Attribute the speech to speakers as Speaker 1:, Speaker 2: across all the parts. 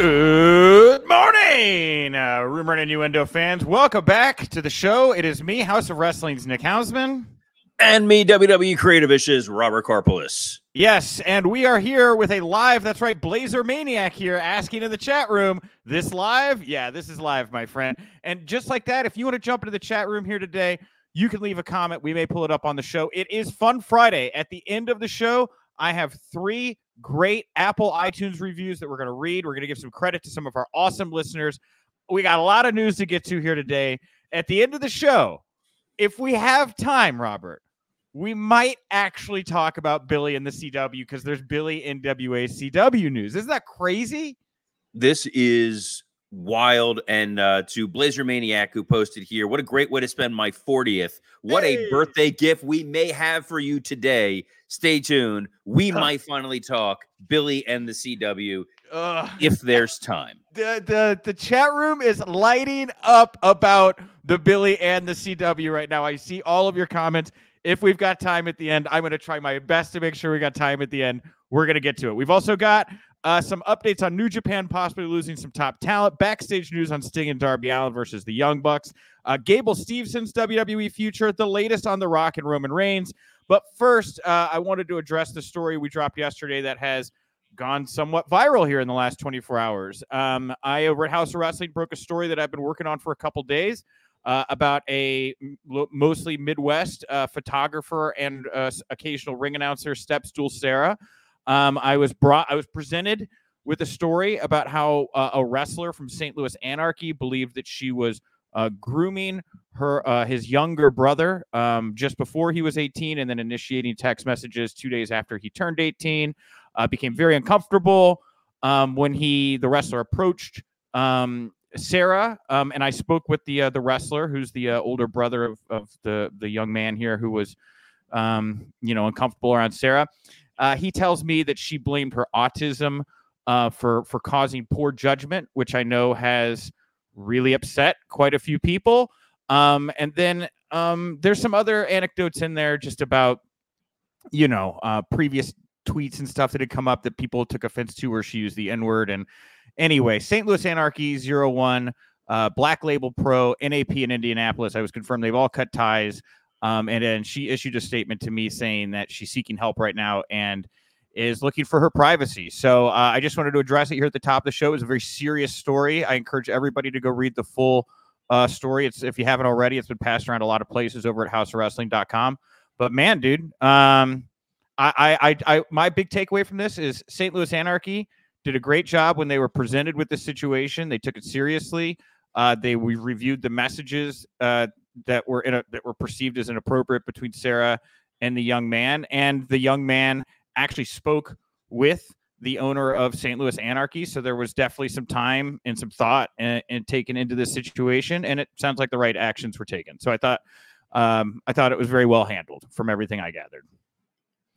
Speaker 1: Good morning, uh, Rumor and Innuendo fans. Welcome back to the show. It is me, Haus of Wrestling's Nick Hausman.
Speaker 2: And me, WWE Creative Issues, Robert Karpeles.
Speaker 1: Yes, and we are here with a live, that's right, Blazer Maniac here asking in the chat room, this live? Yeah, this is live, my friend. And just like that, if you want to jump into the chat room here today, you can leave a comment. We may pull it up on the show. It is Fun Friday. At the end of the show, I have three great Apple iTunes reviews that we're going to read. We're going to give some credit to some of our awesome listeners. We got a lot of news to get to here today. At the end of the show, if we have time, Robert, we might actually talk about Billy and the CW because there's Billy NWA CW news. Isn't that crazy?
Speaker 2: This is wild. And uh, to Blazer Maniac, who posted here, what a great way to spend my 40th. What hey. a birthday gift we may have for you today. Stay tuned. We might finally talk Billy and the CW uh, if there's time.
Speaker 1: The, the the chat room is lighting up about the Billy and the CW right now. I see all of your comments. If we've got time at the end, I'm going to try my best to make sure we got time at the end. We're going to get to it. We've also got uh, some updates on New Japan possibly losing some top talent. Backstage news on Sting and Darby Allin versus the Young Bucks. Uh, Gable Steveson's WWE future. The latest on The Rock and Roman Reigns. But first, uh, I wanted to address the story we dropped yesterday that has gone somewhat viral here in the last 24 hours. Um, I over at Haus of Wrestling broke a story that I've been working on for a couple days. Uh, about a mostly Midwest uh, photographer and uh, occasional ring announcer, Stepstool Sarah, um, I was brought, I was presented with a story about how uh, a wrestler from St. Louis Anarchy believed that she was uh, grooming her uh, his younger brother um, just before he was 18, and then initiating text messages two days after he turned 18. Uh, became very uncomfortable um, when he the wrestler approached um, Sarah, um, and I spoke with the uh, the wrestler, who's the uh, older brother of, of the the young man here, who was um, you know uncomfortable around Sarah. Uh, he tells me that she blamed her autism uh, for for causing poor judgment, which I know has really upset quite a few people. Um, and then um, there's some other anecdotes in there just about you know uh, previous tweets and stuff that had come up that people took offense to, where she used the N word. And anyway, St. Louis Anarchy zero one. Uh, Black Label Pro, NAP in Indianapolis. I was confirmed they've all cut ties. Um, and then she issued a statement to me saying that she's seeking help right now and is looking for her privacy. So uh, I just wanted to address it here at the top of the show. It's a very serious story. I encourage everybody to go read the full uh, story. It's if you haven't already, it's been passed around a lot of places over at hausofwrestling.com. But man, dude, um, I, I, I, my big takeaway from this is St. Louis Anarchy did a great job when they were presented with the situation. They took it seriously. Uh, they we reviewed the messages uh, that were in a, that were perceived as inappropriate between Sarah and the young man, and the young man actually spoke with the owner of St. Louis Anarchy. So there was definitely some time and some thought and, and, taken into this situation, and it sounds like the right actions were taken. So I thought um, I thought it was very well handled from everything I gathered.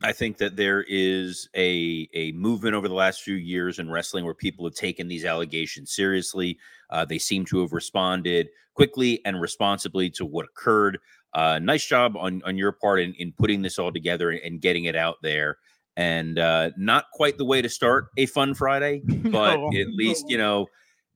Speaker 2: I think that there is a a movement over the last few years in wrestling where people have taken these allegations seriously. Uh, they seem to have responded quickly and responsibly to what occurred. Uh, nice job on on your part in, in putting this all together and, getting it out there. And uh, not quite the way to start a fun Friday, but no. at least you know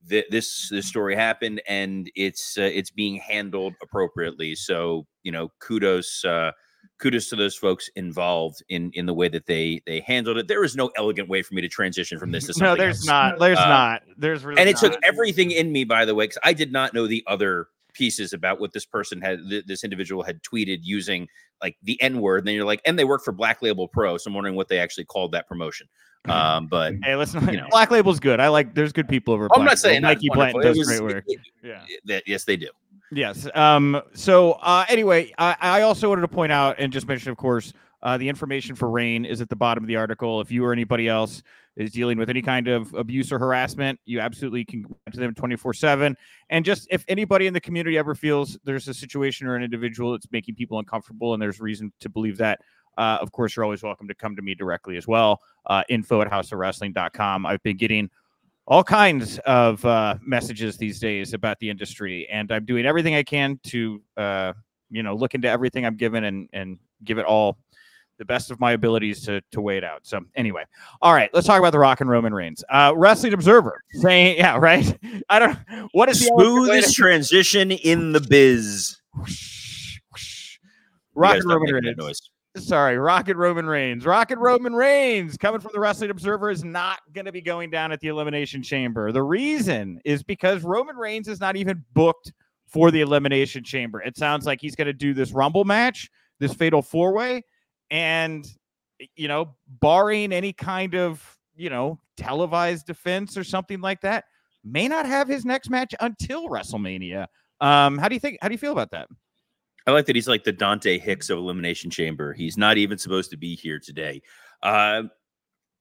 Speaker 2: th- this this story happened and it's uh, it's being handled appropriately. So you know, kudos uh, kudos to those folks involved in in the way that they they handled it. There is no elegant way for me to transition from this to something.
Speaker 1: no. There's
Speaker 2: else.
Speaker 1: not. There's uh, not. There's really
Speaker 2: and it
Speaker 1: not.
Speaker 2: took everything in me, by the way, because I did not know the other pieces about what this person had th- this individual had tweeted using like the n word then you're like and they work for black label pro so i'm wondering what they actually called that promotion um but
Speaker 1: hey listen you know. black label's good i like there's good people over
Speaker 2: i'm not saying
Speaker 1: nike Blanton does was, great work
Speaker 2: yeah yes they do
Speaker 1: Yes. Um, so uh, anyway, I, I, also wanted to point out and just mention, of course, uh, the information for RAINN is at the bottom of the article. If you or anybody else is dealing with any kind of abuse or harassment, you absolutely can go to them 24 7. And just if anybody in the community ever feels there's a situation or an individual that's making people uncomfortable and there's reason to believe that, uh, of course, you're always welcome to come to me directly as well. Uh, info at hausofwrestling.com. I've been getting all kinds of uh, messages these days about the industry, and I'm doing everything I can to, uh, you know, look into everything I'm given and and give it all the best of my abilities to to wait out. So anyway, all right, let's talk about the Rock and Roman Reigns. Uh, Wrestling Observer saying, yeah, right. I don't. What is the
Speaker 2: smoothest transition in the biz?
Speaker 1: Rock and Roman Reigns. Sorry, Rocket Roman Reigns. Rocket Roman Reigns coming from the Wrestling Observer is not going to be going down at the Elimination Chamber. The reason is because Roman Reigns is not even booked for the Elimination Chamber. It sounds like he's going to do this Rumble match, this Fatal Four Way, and you know, barring any kind of you know televised defense or something like that, may not have his next match until WrestleMania. Um, how do you think? How do you feel about that?
Speaker 2: I like that he's like the Dante Hicks of Elimination Chamber. He's not even supposed to be here today. Uh,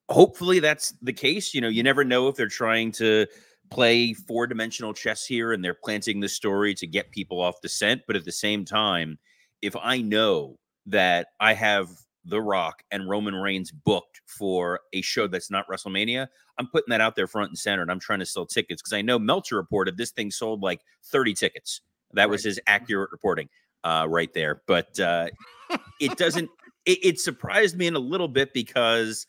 Speaker 2: hopefully that's the case. You know, you never know if they're trying to play four dimensional chess here and they're planting the story to get people off the scent. But at the same time, if I know that I have The Rock and Roman Reigns booked for a show that's not WrestleMania, I'm putting that out there front and center and I'm trying to sell tickets because I know Meltzer reported this thing sold like 30 tickets. That right. was his accurate reporting uh, right there. But uh, it doesn't, it, it surprised me in a little bit because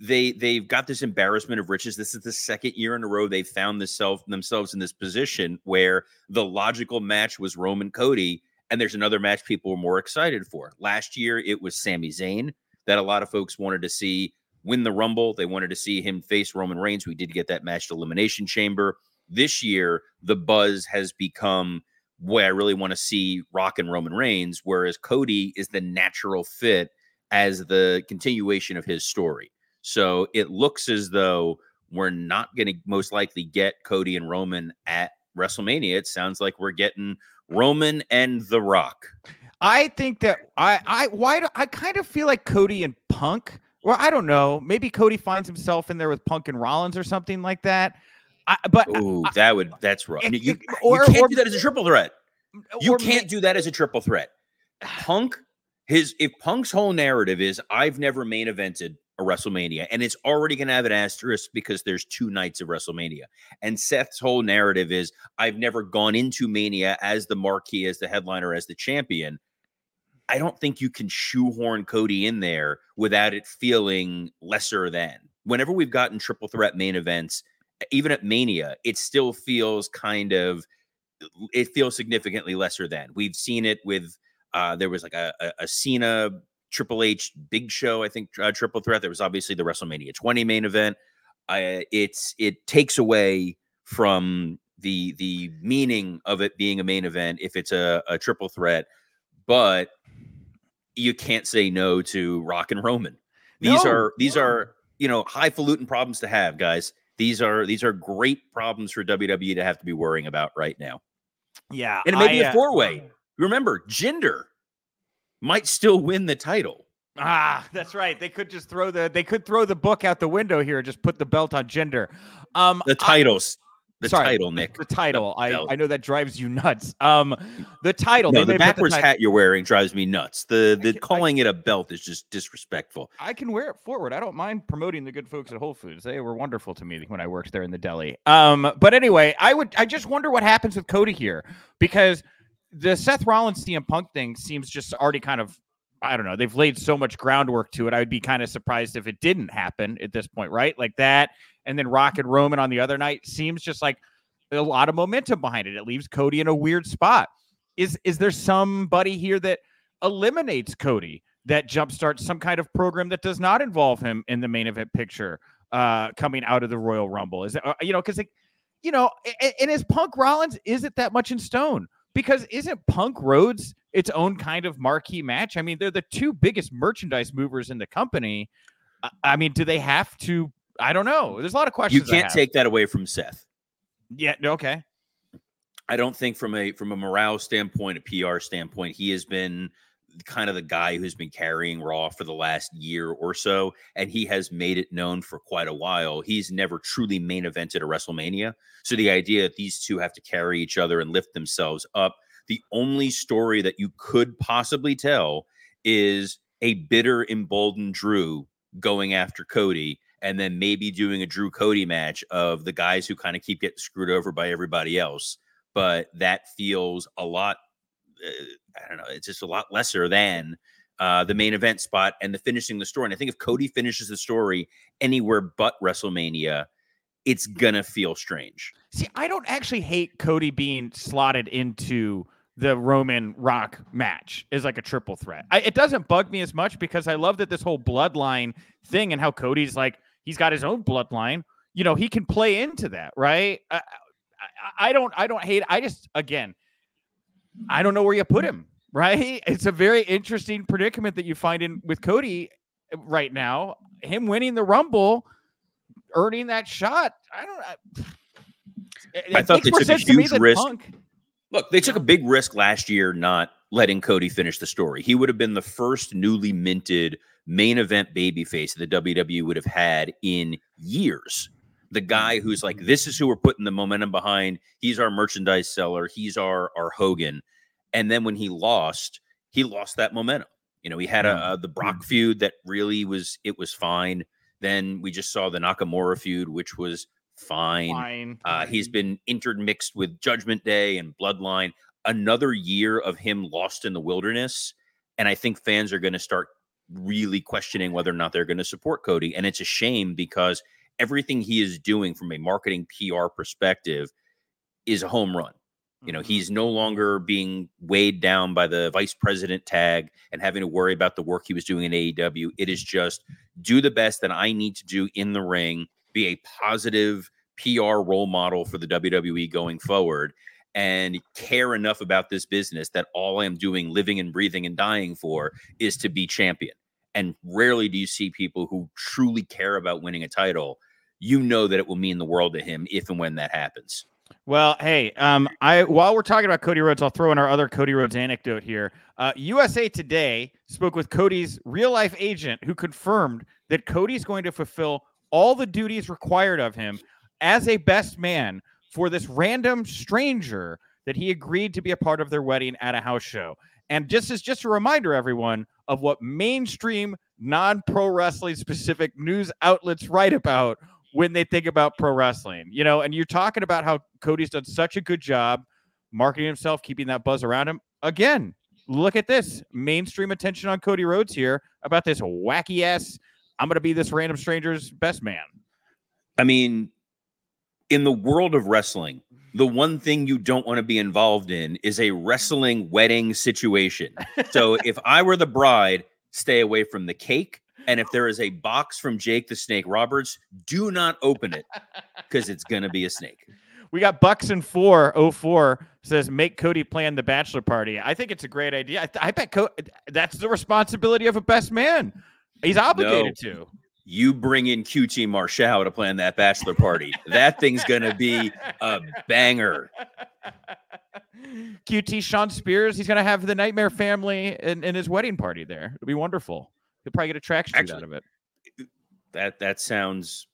Speaker 2: they they've got this embarrassment of riches. This is the second year in a row they've found themselves themselves in this position where the logical match was Roman Cody, and there's another match people were more excited for. Last year it was Sami Zayn that a lot of folks wanted to see win the Rumble. They wanted to see him face Roman Reigns. We did get that match to Elimination Chamber. This year, the buzz has become where I really want to see Rock and Roman Reigns, whereas Cody is the natural fit as the continuation of his story. So it looks as though we're not going to most likely get Cody and Roman at WrestleMania. It sounds like we're getting Roman and The Rock.
Speaker 1: I think that I I why do, I kind of feel like Cody and Punk. Well, I don't know. Maybe Cody finds himself in there with Punk and Rollins or something like that. I, but uh,
Speaker 2: Ooh, uh, that would that's wrong. You, you, or, you can't or, do that as a triple threat. You can't do that as a triple threat. Punk, his if Punk's whole narrative is I've never main evented a WrestleMania, and it's already going to have an asterisk because there's two nights of WrestleMania. And Seth's whole narrative is I've never gone into Mania as the marquee, as the headliner, as the champion. I don't think you can shoehorn Cody in there without it feeling lesser than. Whenever we've gotten triple threat main events, even at Mania, it still feels kind of it feels significantly lesser than. We've seen it with uh there was like a, a, a Cena Triple H Big Show, I think uh, Triple Threat. There was obviously the WrestleMania 20 main event. Uh, it's it takes away from the the meaning of it being a main event if it's a, a triple threat, but you can't say no to Rock and Roman. These no, are these are you know highfalutin problems to have, guys. These are these are great problems for WWE to have to be worrying about right now.
Speaker 1: Yeah,
Speaker 2: and it may I, be a uh, four way. Remember, Jinder might still win the title.
Speaker 1: Ah, that's right. They could just throw the they could throw the book out the window here and just put the belt on Jinder. Um
Speaker 2: the titles. I, the sorry,
Speaker 1: title,
Speaker 2: Nick.
Speaker 1: The title. The I, I know that drives you nuts. Um the title.
Speaker 2: No, the backwards the hat you're wearing drives me nuts. The the can, calling I, it a belt is just disrespectful.
Speaker 1: I can wear it forward. I don't mind promoting the good folks at Whole Foods. They were wonderful to me when I worked there in the deli. Um, but anyway, I would I just wonder what happens with Cody here because the Seth Rollins CM Punk thing seems just already kind of I don't know. They've laid so much groundwork to it. I would be kind of surprised if it didn't happen at this point, right? Like that, and then Rock and Roman on the other night seems just like a lot of momentum behind it. It leaves Cody in a weird spot. Is is there somebody here that eliminates Cody that jumpstarts some kind of program that does not involve him in the main event picture uh, coming out of the Royal Rumble? Is it uh, you know because you know and, and is Punk Rollins is it that much in stone? because isn't Punk Rhodes its own kind of marquee match? I mean, they're the two biggest merchandise movers in the company. I mean, do they have to? I don't know. There's a lot of questions.
Speaker 2: You can't take that away from Seth.
Speaker 1: Yeah. Okay.
Speaker 2: I don't think from a from a morale standpoint, a PR standpoint, he has been kind of the guy who's been carrying Raw for the last year or so, and he has made it known for quite a while. He's never truly main evented a WrestleMania. So the idea that these two have to carry each other and lift themselves up, the only story that you could possibly tell is a bitter, emboldened Drew going after Cody. And then maybe doing a Drew Cody match of the guys who kind of keep getting screwed over by everybody else. But that feels a lot uh, I don't know, it's just a lot lesser than uh, the main event spot and the finishing the story. And I think if Cody finishes the story anywhere but WrestleMania, it's gonna feel strange.
Speaker 1: See, I don't actually hate Cody being slotted into the Roman Rock match is like a triple threat. I, it doesn't bug me as much because I love that this whole bloodline thing and how Cody's like he's got his own bloodline. You know, he can play into that, right? I, I, I don't, I don't hate. I just, again, I don't know where you put him. Right? It's a very interesting predicament that you find in with Cody uh, right now. Him winning the Rumble, earning that shot. I don't. I,
Speaker 2: I thought they took a huge risk. Punk, Look, they took a big risk last year not letting Cody finish the story. He would have been the first newly minted main event babyface that the WWE would have had in years. The guy who's like, mm-hmm. this is who we're putting the momentum behind. He's our merchandise seller. He's our our Hogan. And then when he lost, he lost that momentum. You know, he had a, mm-hmm. a the Brock mm-hmm. feud that really was it was fine. Then we just saw the Nakamura feud, which was fine.
Speaker 1: fine.
Speaker 2: Uh, he's been intermixed with Judgment Day and Bloodline. Another year of him lost in the wilderness. And I think fans are going to start really questioning whether or not they're going to support Cody. And it's a shame because everything he is doing from a marketing PR perspective is a home run. You know, mm-hmm. he's no longer being weighed down by the vice president tag and having to worry about the work he was doing in AEW. It is just do the best that I need to do in the ring be a positive PR role model for the WWE going forward and care enough about this business that all I'm doing, living and breathing and dying for is to be champion. And rarely do you see people who truly care about winning a title. You know that it will mean the world to him if and when that happens.
Speaker 1: Well, hey, um, I while we're talking about Cody Rhodes, I'll throw in our other Cody Rhodes anecdote here. Uh, USA Today spoke with Cody's real life agent, who confirmed that Cody's going to fulfill all the duties required of him as a best man for this random stranger that he agreed to be a part of their wedding at a house show. And just as just a reminder, everyone, of what mainstream non-pro wrestling specific news outlets write about when they think about pro wrestling. You know, and you're talking about how Cody's done such a good job marketing himself, keeping that buzz around him. Again, look at this mainstream attention on Cody Rhodes here about this wacky ass I'm going to be this random stranger's best man.
Speaker 2: I mean, in the world of wrestling, the one thing you don't want to be involved in is a wrestling wedding situation. So if I were the bride, stay away from the cake. And if there is a box from Jake the Snake Roberts, do not open it because it's going to be a snake.
Speaker 1: We got Bucks and four oh four says make Cody plan the bachelor party. I think it's a great idea. I, I bet Co- that's the responsibility of a best man. He's obligated no, to.
Speaker 2: You bring in QT Marshall to plan that bachelor party. that thing's gonna be a banger.
Speaker 1: QT Shawn Spears, he's gonna have the Nightmare family in, in his wedding party there. It'll be wonderful. He'll probably get a track suit out of it.
Speaker 2: That that sounds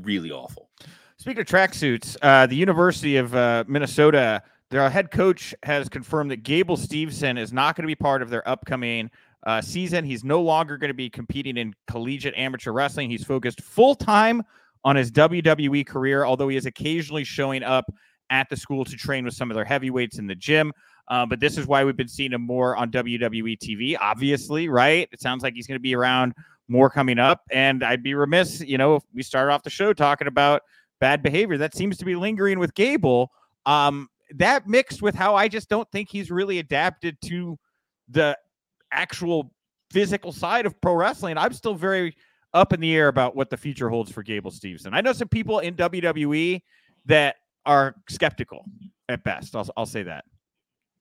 Speaker 2: really awful.
Speaker 1: Speaking of tracksuits, uh, the University of uh, Minnesota, their head coach has confirmed that Gable Steveson is not going to be part of their upcoming uh, season. He's no longer going to be competing in collegiate amateur wrestling. He's focused full time on his WWE career, although he is occasionally showing up at the school to train with some of their heavyweights in the gym. Uh, but this is why we've been seeing him more on WWE TV, obviously, right? It sounds like he's going to be around more coming up. And I'd be remiss, you know, if we started off the show talking about bad behavior that seems to be lingering with Gable. Um, that mixed with how I just don't think he's really adapted to the actual physical side of pro wrestling, I'm still very up in the air about what the future holds for Gable Steveson. I know some people in WWE that are skeptical at best. I'll, I'll say that.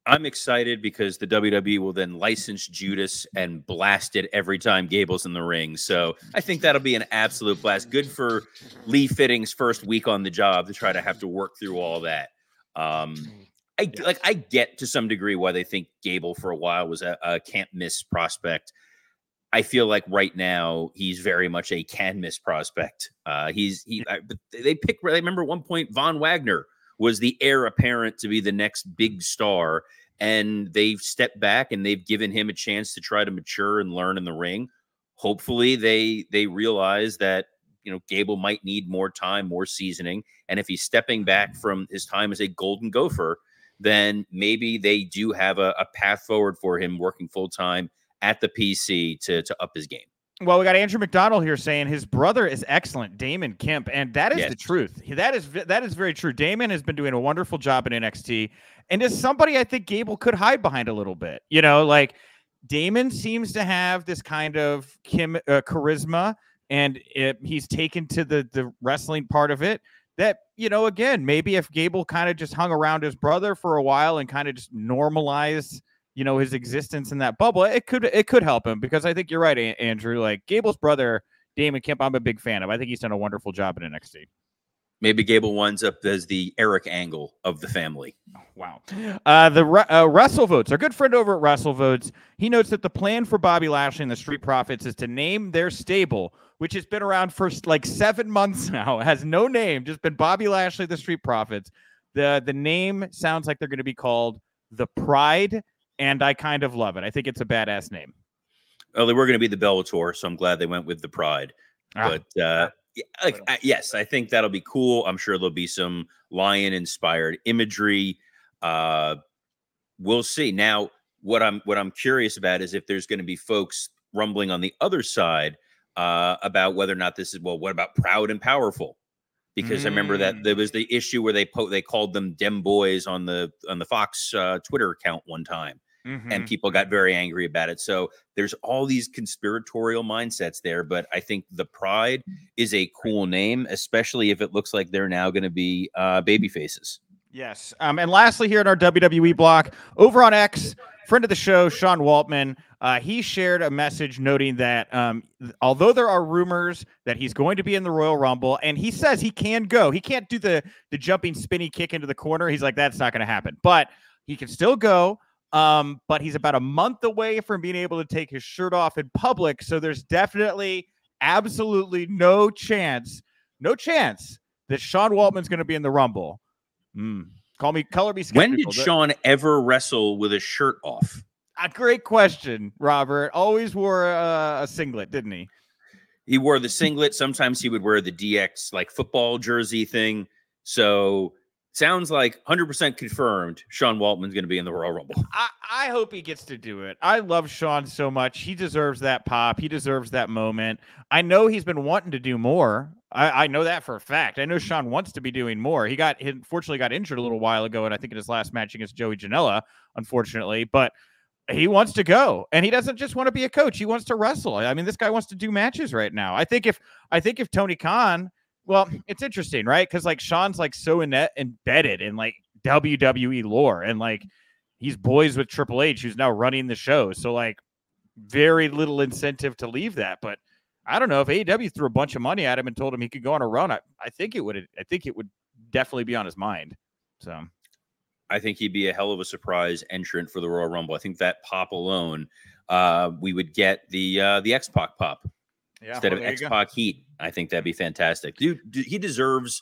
Speaker 2: I'm excited because the WWE will then license Judas and blast it every time Gable's in the ring. So I think that'll be an absolute blast. Good for Lee Fitting's first week on the job to try to have to work through all that. Um, I like I get to some degree why they think Gable for a while was a, a can't miss prospect. I feel like right now he's very much a can miss prospect. Uh, he's he. I, but they pick. I remember at one point Von Wagner was the heir apparent to be the next big star, and they've stepped back and they've given him a chance to try to mature and learn in the ring. Hopefully, they they realize that you know Gable might need more time, more seasoning, and if he's stepping back from his time as a Golden Gopher then maybe they do have a, a path forward for him working full time at the PC to to up his game.
Speaker 1: Well, we got Andrew McDonald here saying his brother is excellent, Damon Kemp, and that is yes. the truth. That is that is very true. Damon has been doing a wonderful job in NXT, and is somebody I think Gable could hide behind a little bit. You know, like Damon seems to have this kind of Kim uh, charisma, and it, he's taken to the the wrestling part of it. That you know, again, maybe if Gable kind of just hung around his brother for a while and kind of just normalized you know his existence in that bubble, it could it could help him because I think you're right, Andrew. Like Gable's brother, Damon Kemp, I'm a big fan of. I think he's done a wonderful job in NXT.
Speaker 2: Maybe Gable winds up as the Eric Angle of the family.
Speaker 1: Wow. Uh, the uh, WrestleVotes, our good friend over at WrestleVotes, he notes that the plan for Bobby Lashley and the Street Profits is to name their stable, which has been around for like seven months now, has no name, just been Bobby Lashley, the Street Profits. The the name sounds like they're going to be called the Pride and I kind of love it. I think it's a badass name.
Speaker 2: Well, they were going to be the Bellator, so I'm glad they went with the Pride. Ah, but uh, like, I, yes, I think that'll be cool. I'm sure there'll be some lion-inspired imagery. Uh, we'll see. Now, what I'm what I'm curious about is if there's going to be folks rumbling on the other side uh, about whether or not this is well. What about proud and powerful? Because mm. I remember that there was mm. the issue where they po- they called them "dem boys" on the on the Fox uh, Twitter account one time Mm-hmm. and people got very angry about it. So there's all these conspiratorial mindsets there, but I think the Pride is a cool name, especially if it looks like they're now going to be uh, baby faces.
Speaker 1: Yes. Um, and lastly, here in our WWE block, over on X, friend of the show, Sean Waltman, uh, he shared a message noting that um, although there are rumors that he's going to be in the Royal Rumble, and he says he can go, he can't do the the jumping spinny kick into the corner. He's like, that's not going to happen, but he can still go. Um, but he's about a month away from being able to take his shirt off in public. So there's definitely absolutely no chance, no chance that Sean Waltman's going to be in the Rumble. Mm. Call me, color me.
Speaker 2: When did Sean ever wrestle with a shirt off?
Speaker 1: A great question, Robert. Always wore a, a singlet, didn't he?
Speaker 2: He wore the singlet. Sometimes he would wear the DX like football jersey thing. So sounds like 100% confirmed Sean Waltman's going to be in the Royal Rumble.
Speaker 1: I, I hope he gets to do it. I love Sean so much. He deserves that pop. He deserves that moment. I know he's been wanting to do more. I, I know that for a fact. I know Sean wants to be doing more. He got, he unfortunately, got injured a little while ago, and I think in his last match against Joey Janela, unfortunately, but he wants to go and he doesn't just want to be a coach he wants to wrestle i mean this guy wants to do matches right now i think if i think if tony khan well, it's interesting, right? Because like Sean's like so in embedded in like WWE lore, and like he's boys with Triple H, who's now running the show. So like very little incentive to leave that. But I don't know if AEW threw a bunch of money at him and told him he could go on a run. I, I think it would. I think it would definitely be on his mind. So.
Speaker 2: I think he'd be a hell of a surprise entrant for the Royal Rumble. I think that pop alone, uh, we would get the uh, the X Pac pop yeah, instead well, of X Pac Heat. I think that'd be fantastic. Dude, he deserves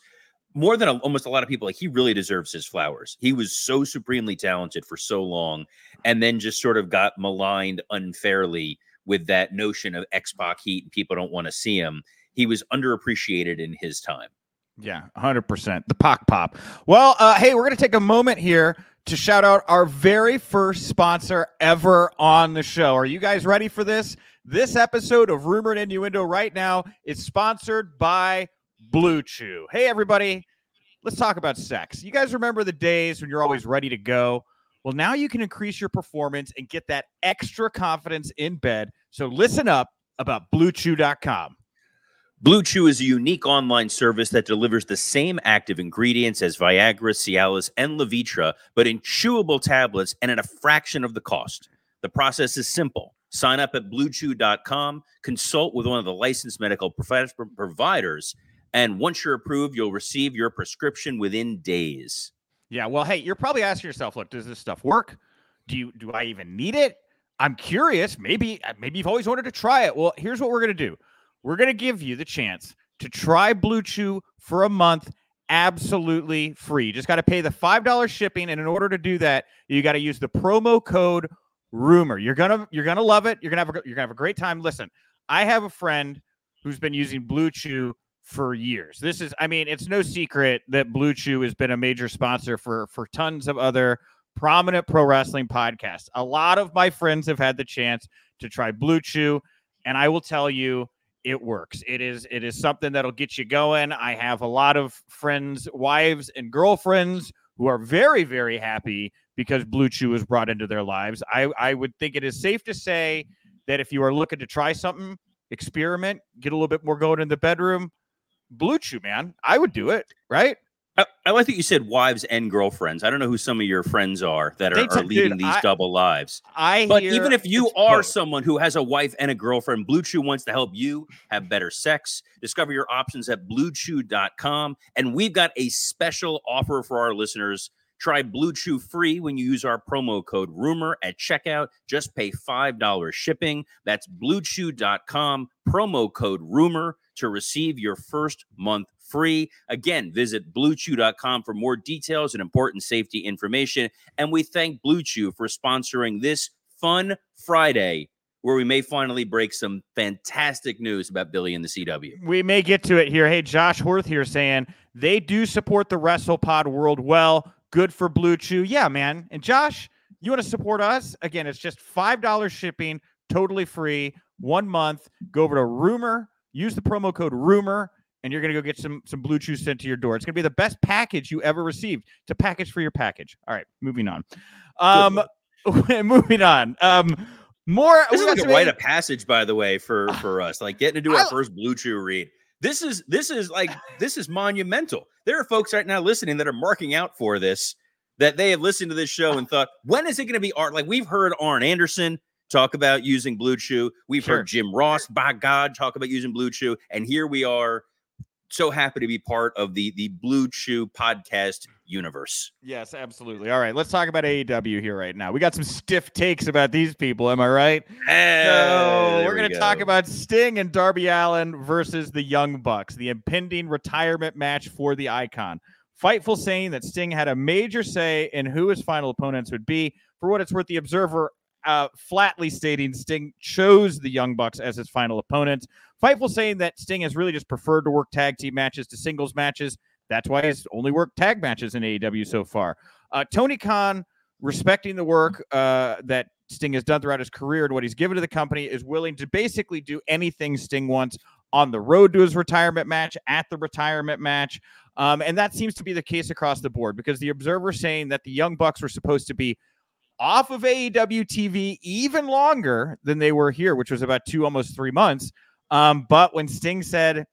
Speaker 2: more than a, almost a lot of people. Like he really deserves his flowers. He was so supremely talented for so long, and then just sort of got maligned unfairly with that notion of X Pac Heat and people don't want to see him. He was underappreciated in his time.
Speaker 1: Yeah, 100%. The Pac Pop. Well, uh, hey, we're going to take a moment here to shout out our very first sponsor ever on the show. Are you guys ready for this? This episode of Rumor and Innuendo right now is sponsored by Blue Chew. Hey, everybody, let's talk about sex. You guys remember the days when you're always ready to go? Well, now you can increase your performance and get that extra confidence in bed. So listen up about BlueChew.com.
Speaker 2: Blue Chew is a unique online service that delivers the same active ingredients as Viagra, Cialis, and Levitra, but in chewable tablets and at a fraction of the cost. The process is simple. Sign up at bluechew.com, consult with one of the licensed medical providers, and once you're approved, you'll receive your prescription within days.
Speaker 1: Yeah, well, hey, you're probably asking yourself, look, does this stuff work? Do you do I even need it? I'm curious. Maybe uh, maybe you've always wanted to try it. Well, here's what we're to do we're to give you the chance to try Blue Chew for a month absolutely free. You just got to pay the $5 shipping and in order to do that, you got to use the promo code rumor. You're going to you're going to love it. You're going to have a, you're going to have a great time. Listen, I have a friend who's been using Blue Chew for years. This is I mean, it's no secret that Blue Chew has been a major sponsor for for tons of other prominent pro wrestling podcasts. A lot of my friends have had the chance to try Blue Chew, and I will tell you, it works. It is it is something that'll get you going. I have a lot of friends, wives, and girlfriends who are very very happy because Blue Chew was brought into their lives. I I would think it is safe to say that if you are looking to try something, experiment, get a little bit more going in the bedroom, Blue Chew, man, I would do it, right?
Speaker 2: I, I like that you said wives and girlfriends. I don't know who some of your friends are that are,
Speaker 1: t-
Speaker 2: are leading
Speaker 1: dude,
Speaker 2: these
Speaker 1: I-
Speaker 2: double lives.
Speaker 1: I
Speaker 2: But even if you are
Speaker 1: both.
Speaker 2: someone who has a wife and a girlfriend, Blue Chew wants to help you have better sex. Discover your options at bluechew.com. And we've got a special offer for our listeners. Try Blue Chew free when you use our promo code rumor at checkout. Just pay $5 shipping. That's bluechew.com, promo code rumor to receive your first month free. Again, visit bluechew.com for more details and important safety information. And we thank Blue Chew for sponsoring this fun Friday where we may finally break some fantastic news about Billy and the CW.
Speaker 1: we may get to it here. Hey, Josh Worth here saying they do support the WrestlePod world well. Good for Blue Chew. Yeah, man. And Josh, you want to support us? Again, it's just $5 shipping, totally free, one month. Go over to Rumor, use the promo code Rumor, and you're going to go get some, some Blue Chew sent to your door. It's going to be the best package you ever received. To package for your package. All right, moving on. Um, moving on. Um, more.
Speaker 2: This is like a
Speaker 1: some
Speaker 2: rite
Speaker 1: A-
Speaker 2: of passage, by the way, for for us. Like getting to do our
Speaker 1: I-
Speaker 2: first Blue Chew read. This is this is like this is monumental. There are folks right now listening that are marking out for this. That they have listened to this show and thought, when is it going to be art? Like we've heard Arn Anderson talk about using Blue Chew. We've
Speaker 1: Sure.
Speaker 2: heard Jim Ross, by God, talk about using Blue Chew, and here we are, so happy to be part of the the Blue Chew podcast universe.
Speaker 1: Yes, absolutely. All right, let's talk about AEW here right now. We got some stiff takes about these people. Am I right?
Speaker 2: Hey,
Speaker 1: So we're going to talk about Sting and Darby Allin versus the Young Bucks, the impending retirement match for the Icon. Fightful saying that Sting had a major say in who his final opponents would be. For what it's worth, the Observer uh, flatly stating Sting chose the Young Bucks as his final opponents. Fightful saying that Sting has really just preferred to work tag team matches to singles matches. That's why he's only worked tag matches in AEW so far. Uh, Tony Khan, respecting the work uh, that Sting has done throughout his career and what he's given to the company, is willing to basically do anything Sting wants on the road to his retirement match, at the retirement match. Um, and that seems to be the case across the board because the Observer saying that the Young Bucks were supposed to be off of AEW TV even longer than they were here, which was about two, almost three months. Um, but when Sting said,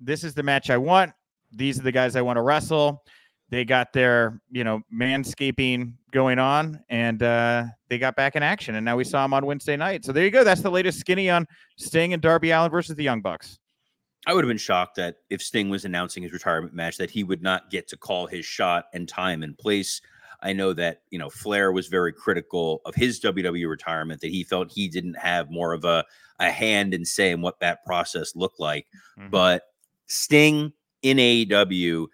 Speaker 1: This is the match I want, these are the guys I want to wrestle, they got their, you know, manscaping going on and uh, they got back in action. And now we saw him on Wednesday night. So there you go. That's the latest skinny on Sting and Darby Allin versus the Young Bucks.
Speaker 2: I would have been shocked that if Sting was announcing his retirement match, that he would not get to call his shot and time and place. I know that you know Flair was very critical of his WWE retirement, that he felt he didn't have more of a a hand in saying what that process looked like.
Speaker 1: Mhm.
Speaker 2: But Sting in AEW,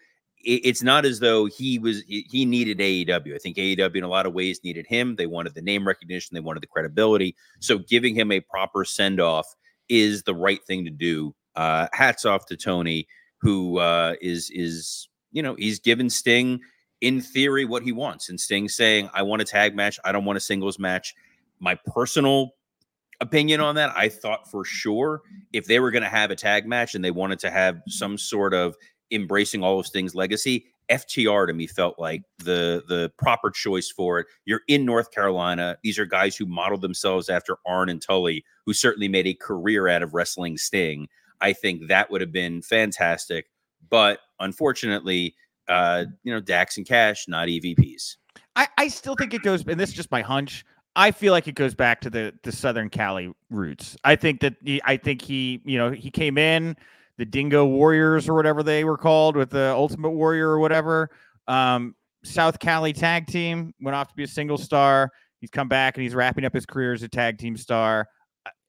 Speaker 2: it's not as though he was he he needed AEW. I think AEW in a lot of ways needed him. They wanted the name recognition, they wanted the credibility. So giving him a proper send off is the right thing to do. Uh, hats off to Tony, who uh, is is you know he's given Sting in theory what he wants, and Sting saying, "I want a tag match. I don't want a singles match." My personal opinion on that, I thought for sure if they were going to have a tag match and they wanted to have some sort of embracing all of Sting's legacy, FTR to me felt like the the proper choice for it. You're in North Carolina. These are guys who modeled themselves after Arn and Tully, who certainly made a career out of wrestling Sting. I think that would have been fantastic, but unfortunately, uh, you know, Dax and Cash not EVPs.
Speaker 1: I, I still think it goes, and this is just my hunch. I feel like it goes back to the the Southern Cali roots. I think that he, I think he, you know, he came in the Dingo Warriors or whatever they were called with the Ultimate Warrior or whatever. Um, South Cali tag team went off to be a single star. He's come back and he's wrapping up his career as a tag team star.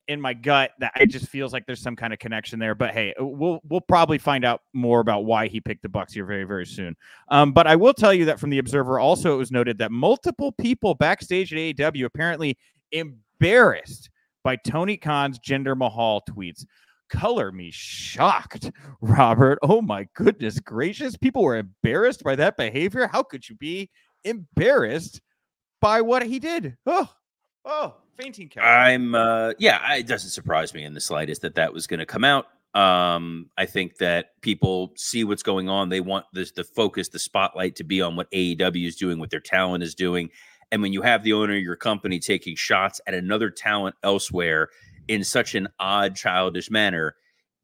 Speaker 1: Uh, In my gut, that it just feels like there's some kind of connection there. But hey, we'll we'll probably find out more about why he picked the Bucks here very very soon. Um, but I will tell you that from the Observer, also it was noted that multiple people backstage at AEW apparently embarrassed by Tony Khan's Jinder Mahal tweets. Color me shocked, Robert. Oh my goodness gracious. People were embarrassed by that behavior. How could you be embarrassed by what he did. Oh, oh, fainting.
Speaker 2: I'm uh yeah, it doesn't surprise me in the slightest that that was going to come out. Um I think that people see what's going on. They want this the focus, the spotlight to be on what AEW is doing, what their talent is doing. And when you have the owner of your company taking shots at another talent elsewhere in such an odd childish manner,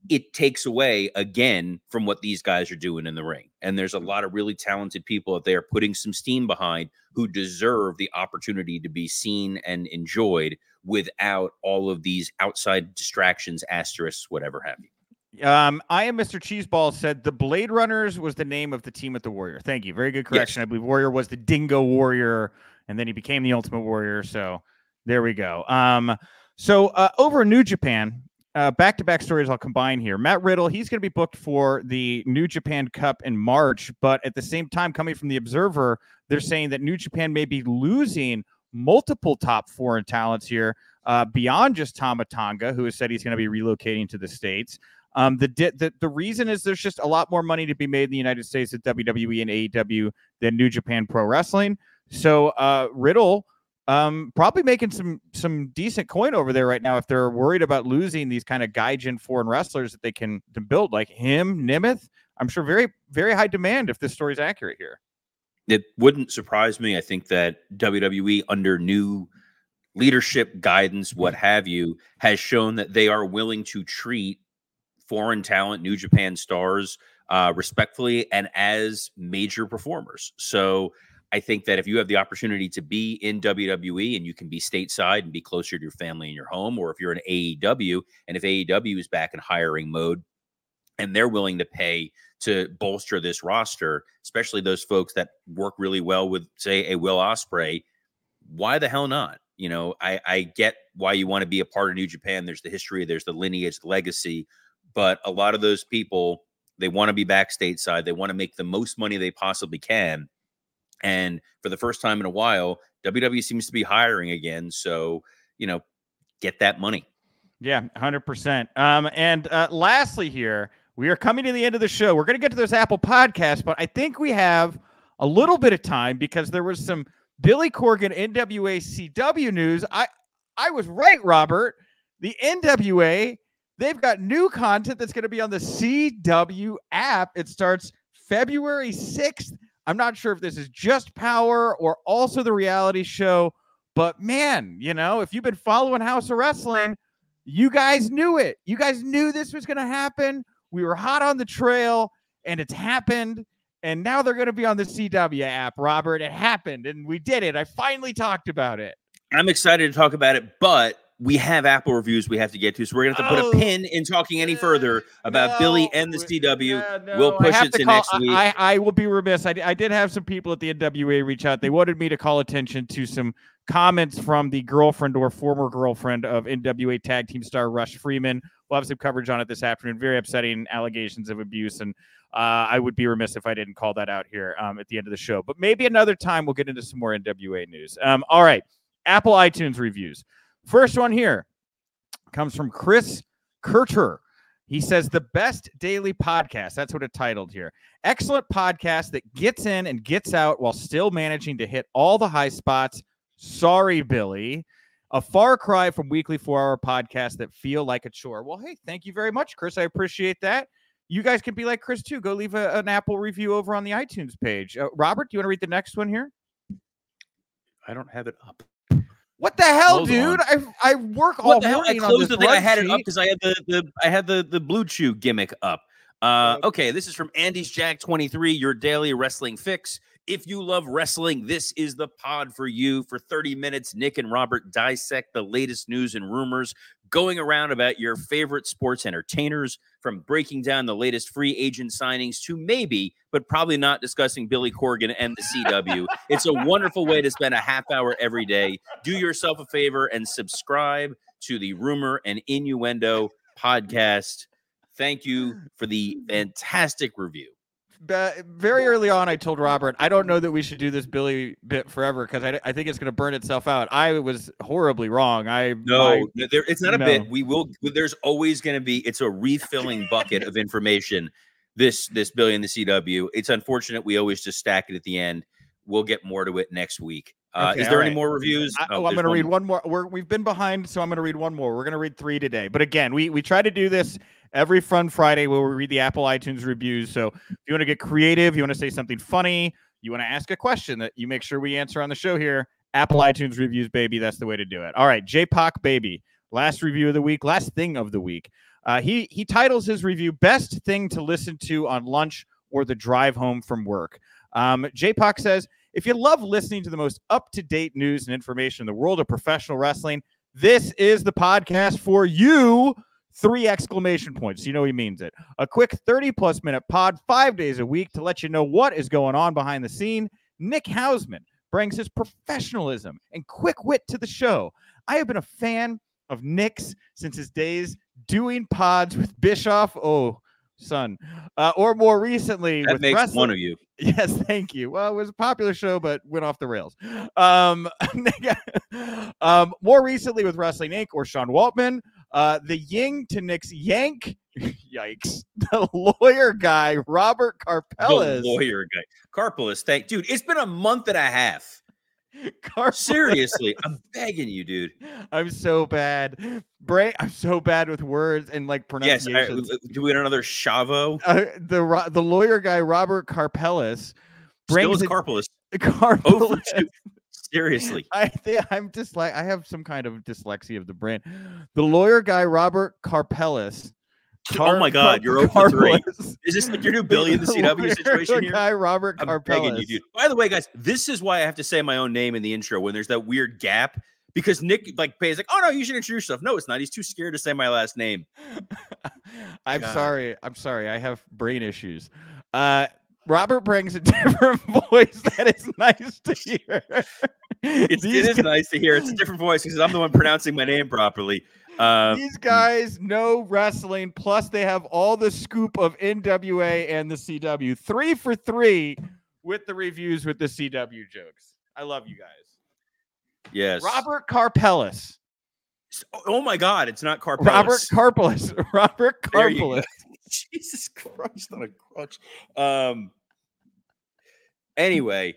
Speaker 2: it takes away again from what these guys are doing in the ring. And there's a lot of really talented people that they are putting some steam behind who deserve the opportunity to be seen and enjoyed without all of these outside distractions, asterisks, whatever have you.
Speaker 1: Um, I am Mr. Cheeseball said the Blade Runners was the name of the team at the Warrior. Thank you. Very good correction. I believe Warrior was the Dingo Warrior, and then he became the Ultimate Warrior. So there we go. Um, so uh, over in New Japan, uh, back-to-back stories I'll combine here. Matt Riddle, he's going to be booked for the New Japan Cup in March, but at the same time, coming from the Observer, they're saying that New Japan may be losing multiple top foreign talents here uh, beyond just Tama Tonga, who has said he's going to be relocating to the states. Um, the, di- the the reason is there's just a lot more money to be made in the United States at WWE and AEW than New Japan Pro Wrestling. So uh, Riddle um, probably making some some decent coin over there right now if they're worried about losing these kind of gaijin foreign wrestlers that they can to build like him, Nemeth. I'm sure very very high demand if this story's accurate here.
Speaker 2: It wouldn't surprise me. I think that WWE, under new leadership, guidance, what have you, has shown that they are willing to treat foreign talent, New Japan stars, uh, respectfully and as major performers. So I think that if you have the opportunity to be in WWE and you can be stateside and be closer to your family and your home, or if you're an AEW and if AEW is back in hiring mode and they're willing to pay to bolster this roster, especially those folks that work really well with, say, a Will Ospreay, why the hell not? You know, I, I get why you want to be a part of New Japan. There's the history, there's the lineage, the legacy, but a lot of those people they want to be back stateside. They want to make the most money they possibly can. And for the first time in a while, WWE seems to be hiring again. So, you know, get that money.
Speaker 1: Yeah, 100%. Um, and uh, lastly, here, we are coming to the end of the show. We're going to get to those Apple podcasts, but I think we have a little bit of time because there was some Billy Corgan NWA CW news. I, I was right, Robert. The NWA, they've got new content that's going to be on the CW app. It starts February 6th. I'm not sure if this is just power or also the reality show, but man, you know, if you've been following Haus of Wrestling, you guys knew it. You guys knew this was going to happen. We were hot on the trail and it's happened. And now they're going to be on the CW app, Robert. It happened and we did it. I finally talked about it.
Speaker 2: I'm excited to talk about it, but we have Apple reviews we have to get to, so we're gonna have to put
Speaker 1: Oh,
Speaker 2: a pin in talking any further about Billy and the CW.
Speaker 1: yeah,
Speaker 2: We'll push it
Speaker 1: to
Speaker 2: to
Speaker 1: call-
Speaker 2: next week.
Speaker 1: I, I will be remiss. I, I did have some people at the NWA reach out. They wanted me to call attention to some comments from the girlfriend or former girlfriend of NWA tag team star Rush Freeman. We'll have some coverage on it this afternoon. Very upsetting allegations of abuse. And uh, I would be remiss if I didn't call that out here um, at the end of the show. But maybe another time we'll get into some more NWA news. Um, all right. Apple iTunes reviews. First one here comes from Chris Kurter. He says the best daily podcast. That's what it titled here. Excellent podcast that gets in and gets out while still managing to hit all the high spots. Sorry, Billy. A far cry from weekly four hour podcasts that feel like a chore. Well, hey, thank you very much, Chris. I appreciate that. You guys can be like Chris too. Go leave a- an Apple review over on the iTunes page. Uh, Robert, do you want to read the next one here?
Speaker 2: I don't have it up.
Speaker 1: What the hell,
Speaker 2: Hold
Speaker 1: dude? I I work all
Speaker 2: What the hell? I closed the thing. I had it up because I had the, the I had the the blue chew gimmick up. Uh, okay, this is from Andy's Jack 23, your daily wrestling fix. If you love wrestling, this is the pod for you. For 30 minutes, Nick and Robert dissect the latest news and rumors going around about your favorite sports entertainers, from breaking down the latest free agent signings to maybe, but probably not discussing Billy Corgan and the CW. it's a wonderful way to spend a half hour every day. Do yourself a favor and subscribe to the Rumor and Innuendo podcast. Thank you for the fantastic review.
Speaker 1: Very early on, I told Robert, I don't know that we should do this Billy bit forever because I, I think it's going to burn itself out. I was horribly wrong. I
Speaker 2: No,
Speaker 1: I-
Speaker 2: there, it's not a
Speaker 1: no.
Speaker 2: bit. We will. There's always going to be. It's a refilling bucket of information. This this Billy and the CW. It's unfortunate we always just stack it at the end. We'll get more to it next week. Uh,
Speaker 1: Okay,
Speaker 2: is there any
Speaker 1: right.
Speaker 2: more reviews?
Speaker 1: Oh, I,
Speaker 2: Oh,
Speaker 1: am going to read one more. We're, we've been behind, so I'm going to read one more. We're going to read three today. But again, we we try to do this every Fun Friday where we read the Apple iTunes reviews. So if you want to get creative, you want to say something funny, you want to ask a question that you make sure we answer on the show here. Apple iTunes reviews, baby. That's the way to do it. All right, J-Poc, baby. Last review of the week. Last thing of the week. Uh, he he titles his review "Best Thing to Listen to on Lunch or the Drive Home from Work." Um, J-Poc says. If you love listening to the most up to date news and information in the world of professional wrestling, this is the podcast for you. Three exclamation points. You know he means it. A quick 30 plus minute pod, five days a week to let you know what is going on behind the scene. Nick Hausman brings his professionalism and quick wit to the show. I have been a fan of Nick's since his days doing pods with Bischoff. Oh, son. Uh, or more recently
Speaker 2: That
Speaker 1: with
Speaker 2: makes
Speaker 1: wrestling.
Speaker 2: one of you.
Speaker 1: Yes, thank you. Well, it was a popular show, but went off the rails. Um, um, more recently with Wrestling Inc. or Sean Waltman, uh, the Ying to Nick's Yank. Yikes! The lawyer guy, Robert
Speaker 2: The
Speaker 1: Carpelas.
Speaker 2: lawyer guy. Karpeles, thank dude. It's been a month and a half.
Speaker 1: Carpelas.
Speaker 2: Seriously, I'm begging you, dude.
Speaker 1: I'm so bad. Brain. I'm so bad with words and like
Speaker 2: Yes, I, do we get another Chavo?
Speaker 1: uh, the the lawyer guy, Robert Carpelas,
Speaker 2: Still
Speaker 1: brings
Speaker 2: is
Speaker 1: it-
Speaker 2: Karpeles.
Speaker 1: Carpelas.
Speaker 2: Seriously.
Speaker 1: I think I'm just like I have some kind of dyslexia of the brain. The lawyer guy Robert Carpelas.
Speaker 2: Oh my God, you're 0 for three. Is this like your new Billy in the CW situation here?
Speaker 1: Guy Robert
Speaker 2: I'm begging you, dude. By the way, guys, this is why I have to say my own name in the intro when there's that weird gap because Nick like pays like, oh no, you should introduce yourself. No, it's not. He's too scared to say my last name.
Speaker 1: I'm
Speaker 2: God.
Speaker 1: sorry. I'm sorry. I have brain issues. Uh, Robert brings a different voice that is nice to hear.
Speaker 2: It's, it is nice to hear. It's a different voice because I'm the one pronouncing my name properly. Um,
Speaker 1: These guys know wrestling, plus they have all the scoop of NWA and the CW. Three for three with the reviews with the CW jokes. I love you guys.
Speaker 2: yes,
Speaker 1: Robert Carpelas.
Speaker 2: Oh, oh my God, it's not Carpulus.
Speaker 1: Robert Carpelas. Robert
Speaker 2: There you go.
Speaker 1: Carpelas.
Speaker 2: Jesus Christ on a crutch. Um. Anyway,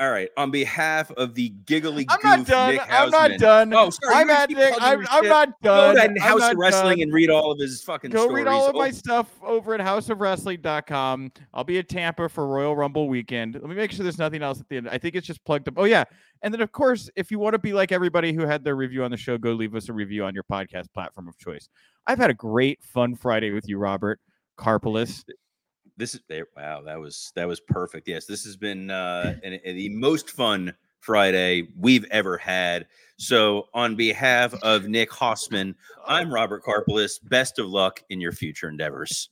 Speaker 2: all right. On behalf of the giggly
Speaker 1: I'm not done.
Speaker 2: Nick
Speaker 1: I'm not done.
Speaker 2: Oh, sorry.
Speaker 1: I'm at Nick. I'm, I'm not done.
Speaker 2: Go to
Speaker 1: Haus
Speaker 2: of Wrestling
Speaker 1: done.
Speaker 2: and read all of his fucking
Speaker 1: Go
Speaker 2: stories.
Speaker 1: read all of
Speaker 2: Oh,
Speaker 1: my stuff over at hausofwrestling.com. I'll be at Tampa for Royal Rumble weekend. Let me make sure there's nothing else at the end. I think it's just plugged up. Oh, yeah. And then, of course, if you want to be like everybody who had their review on the show, go leave us a review on your podcast platform of choice. I've had a great, fun Friday with you, Robert Carpelas.
Speaker 2: This is there. Wow, that was that was perfect. Yes, this has been uh, an, an- the most fun Friday we've ever had. So, on behalf of Nick Hossman, I'm Robert Karpeles. Best of luck in your future endeavors.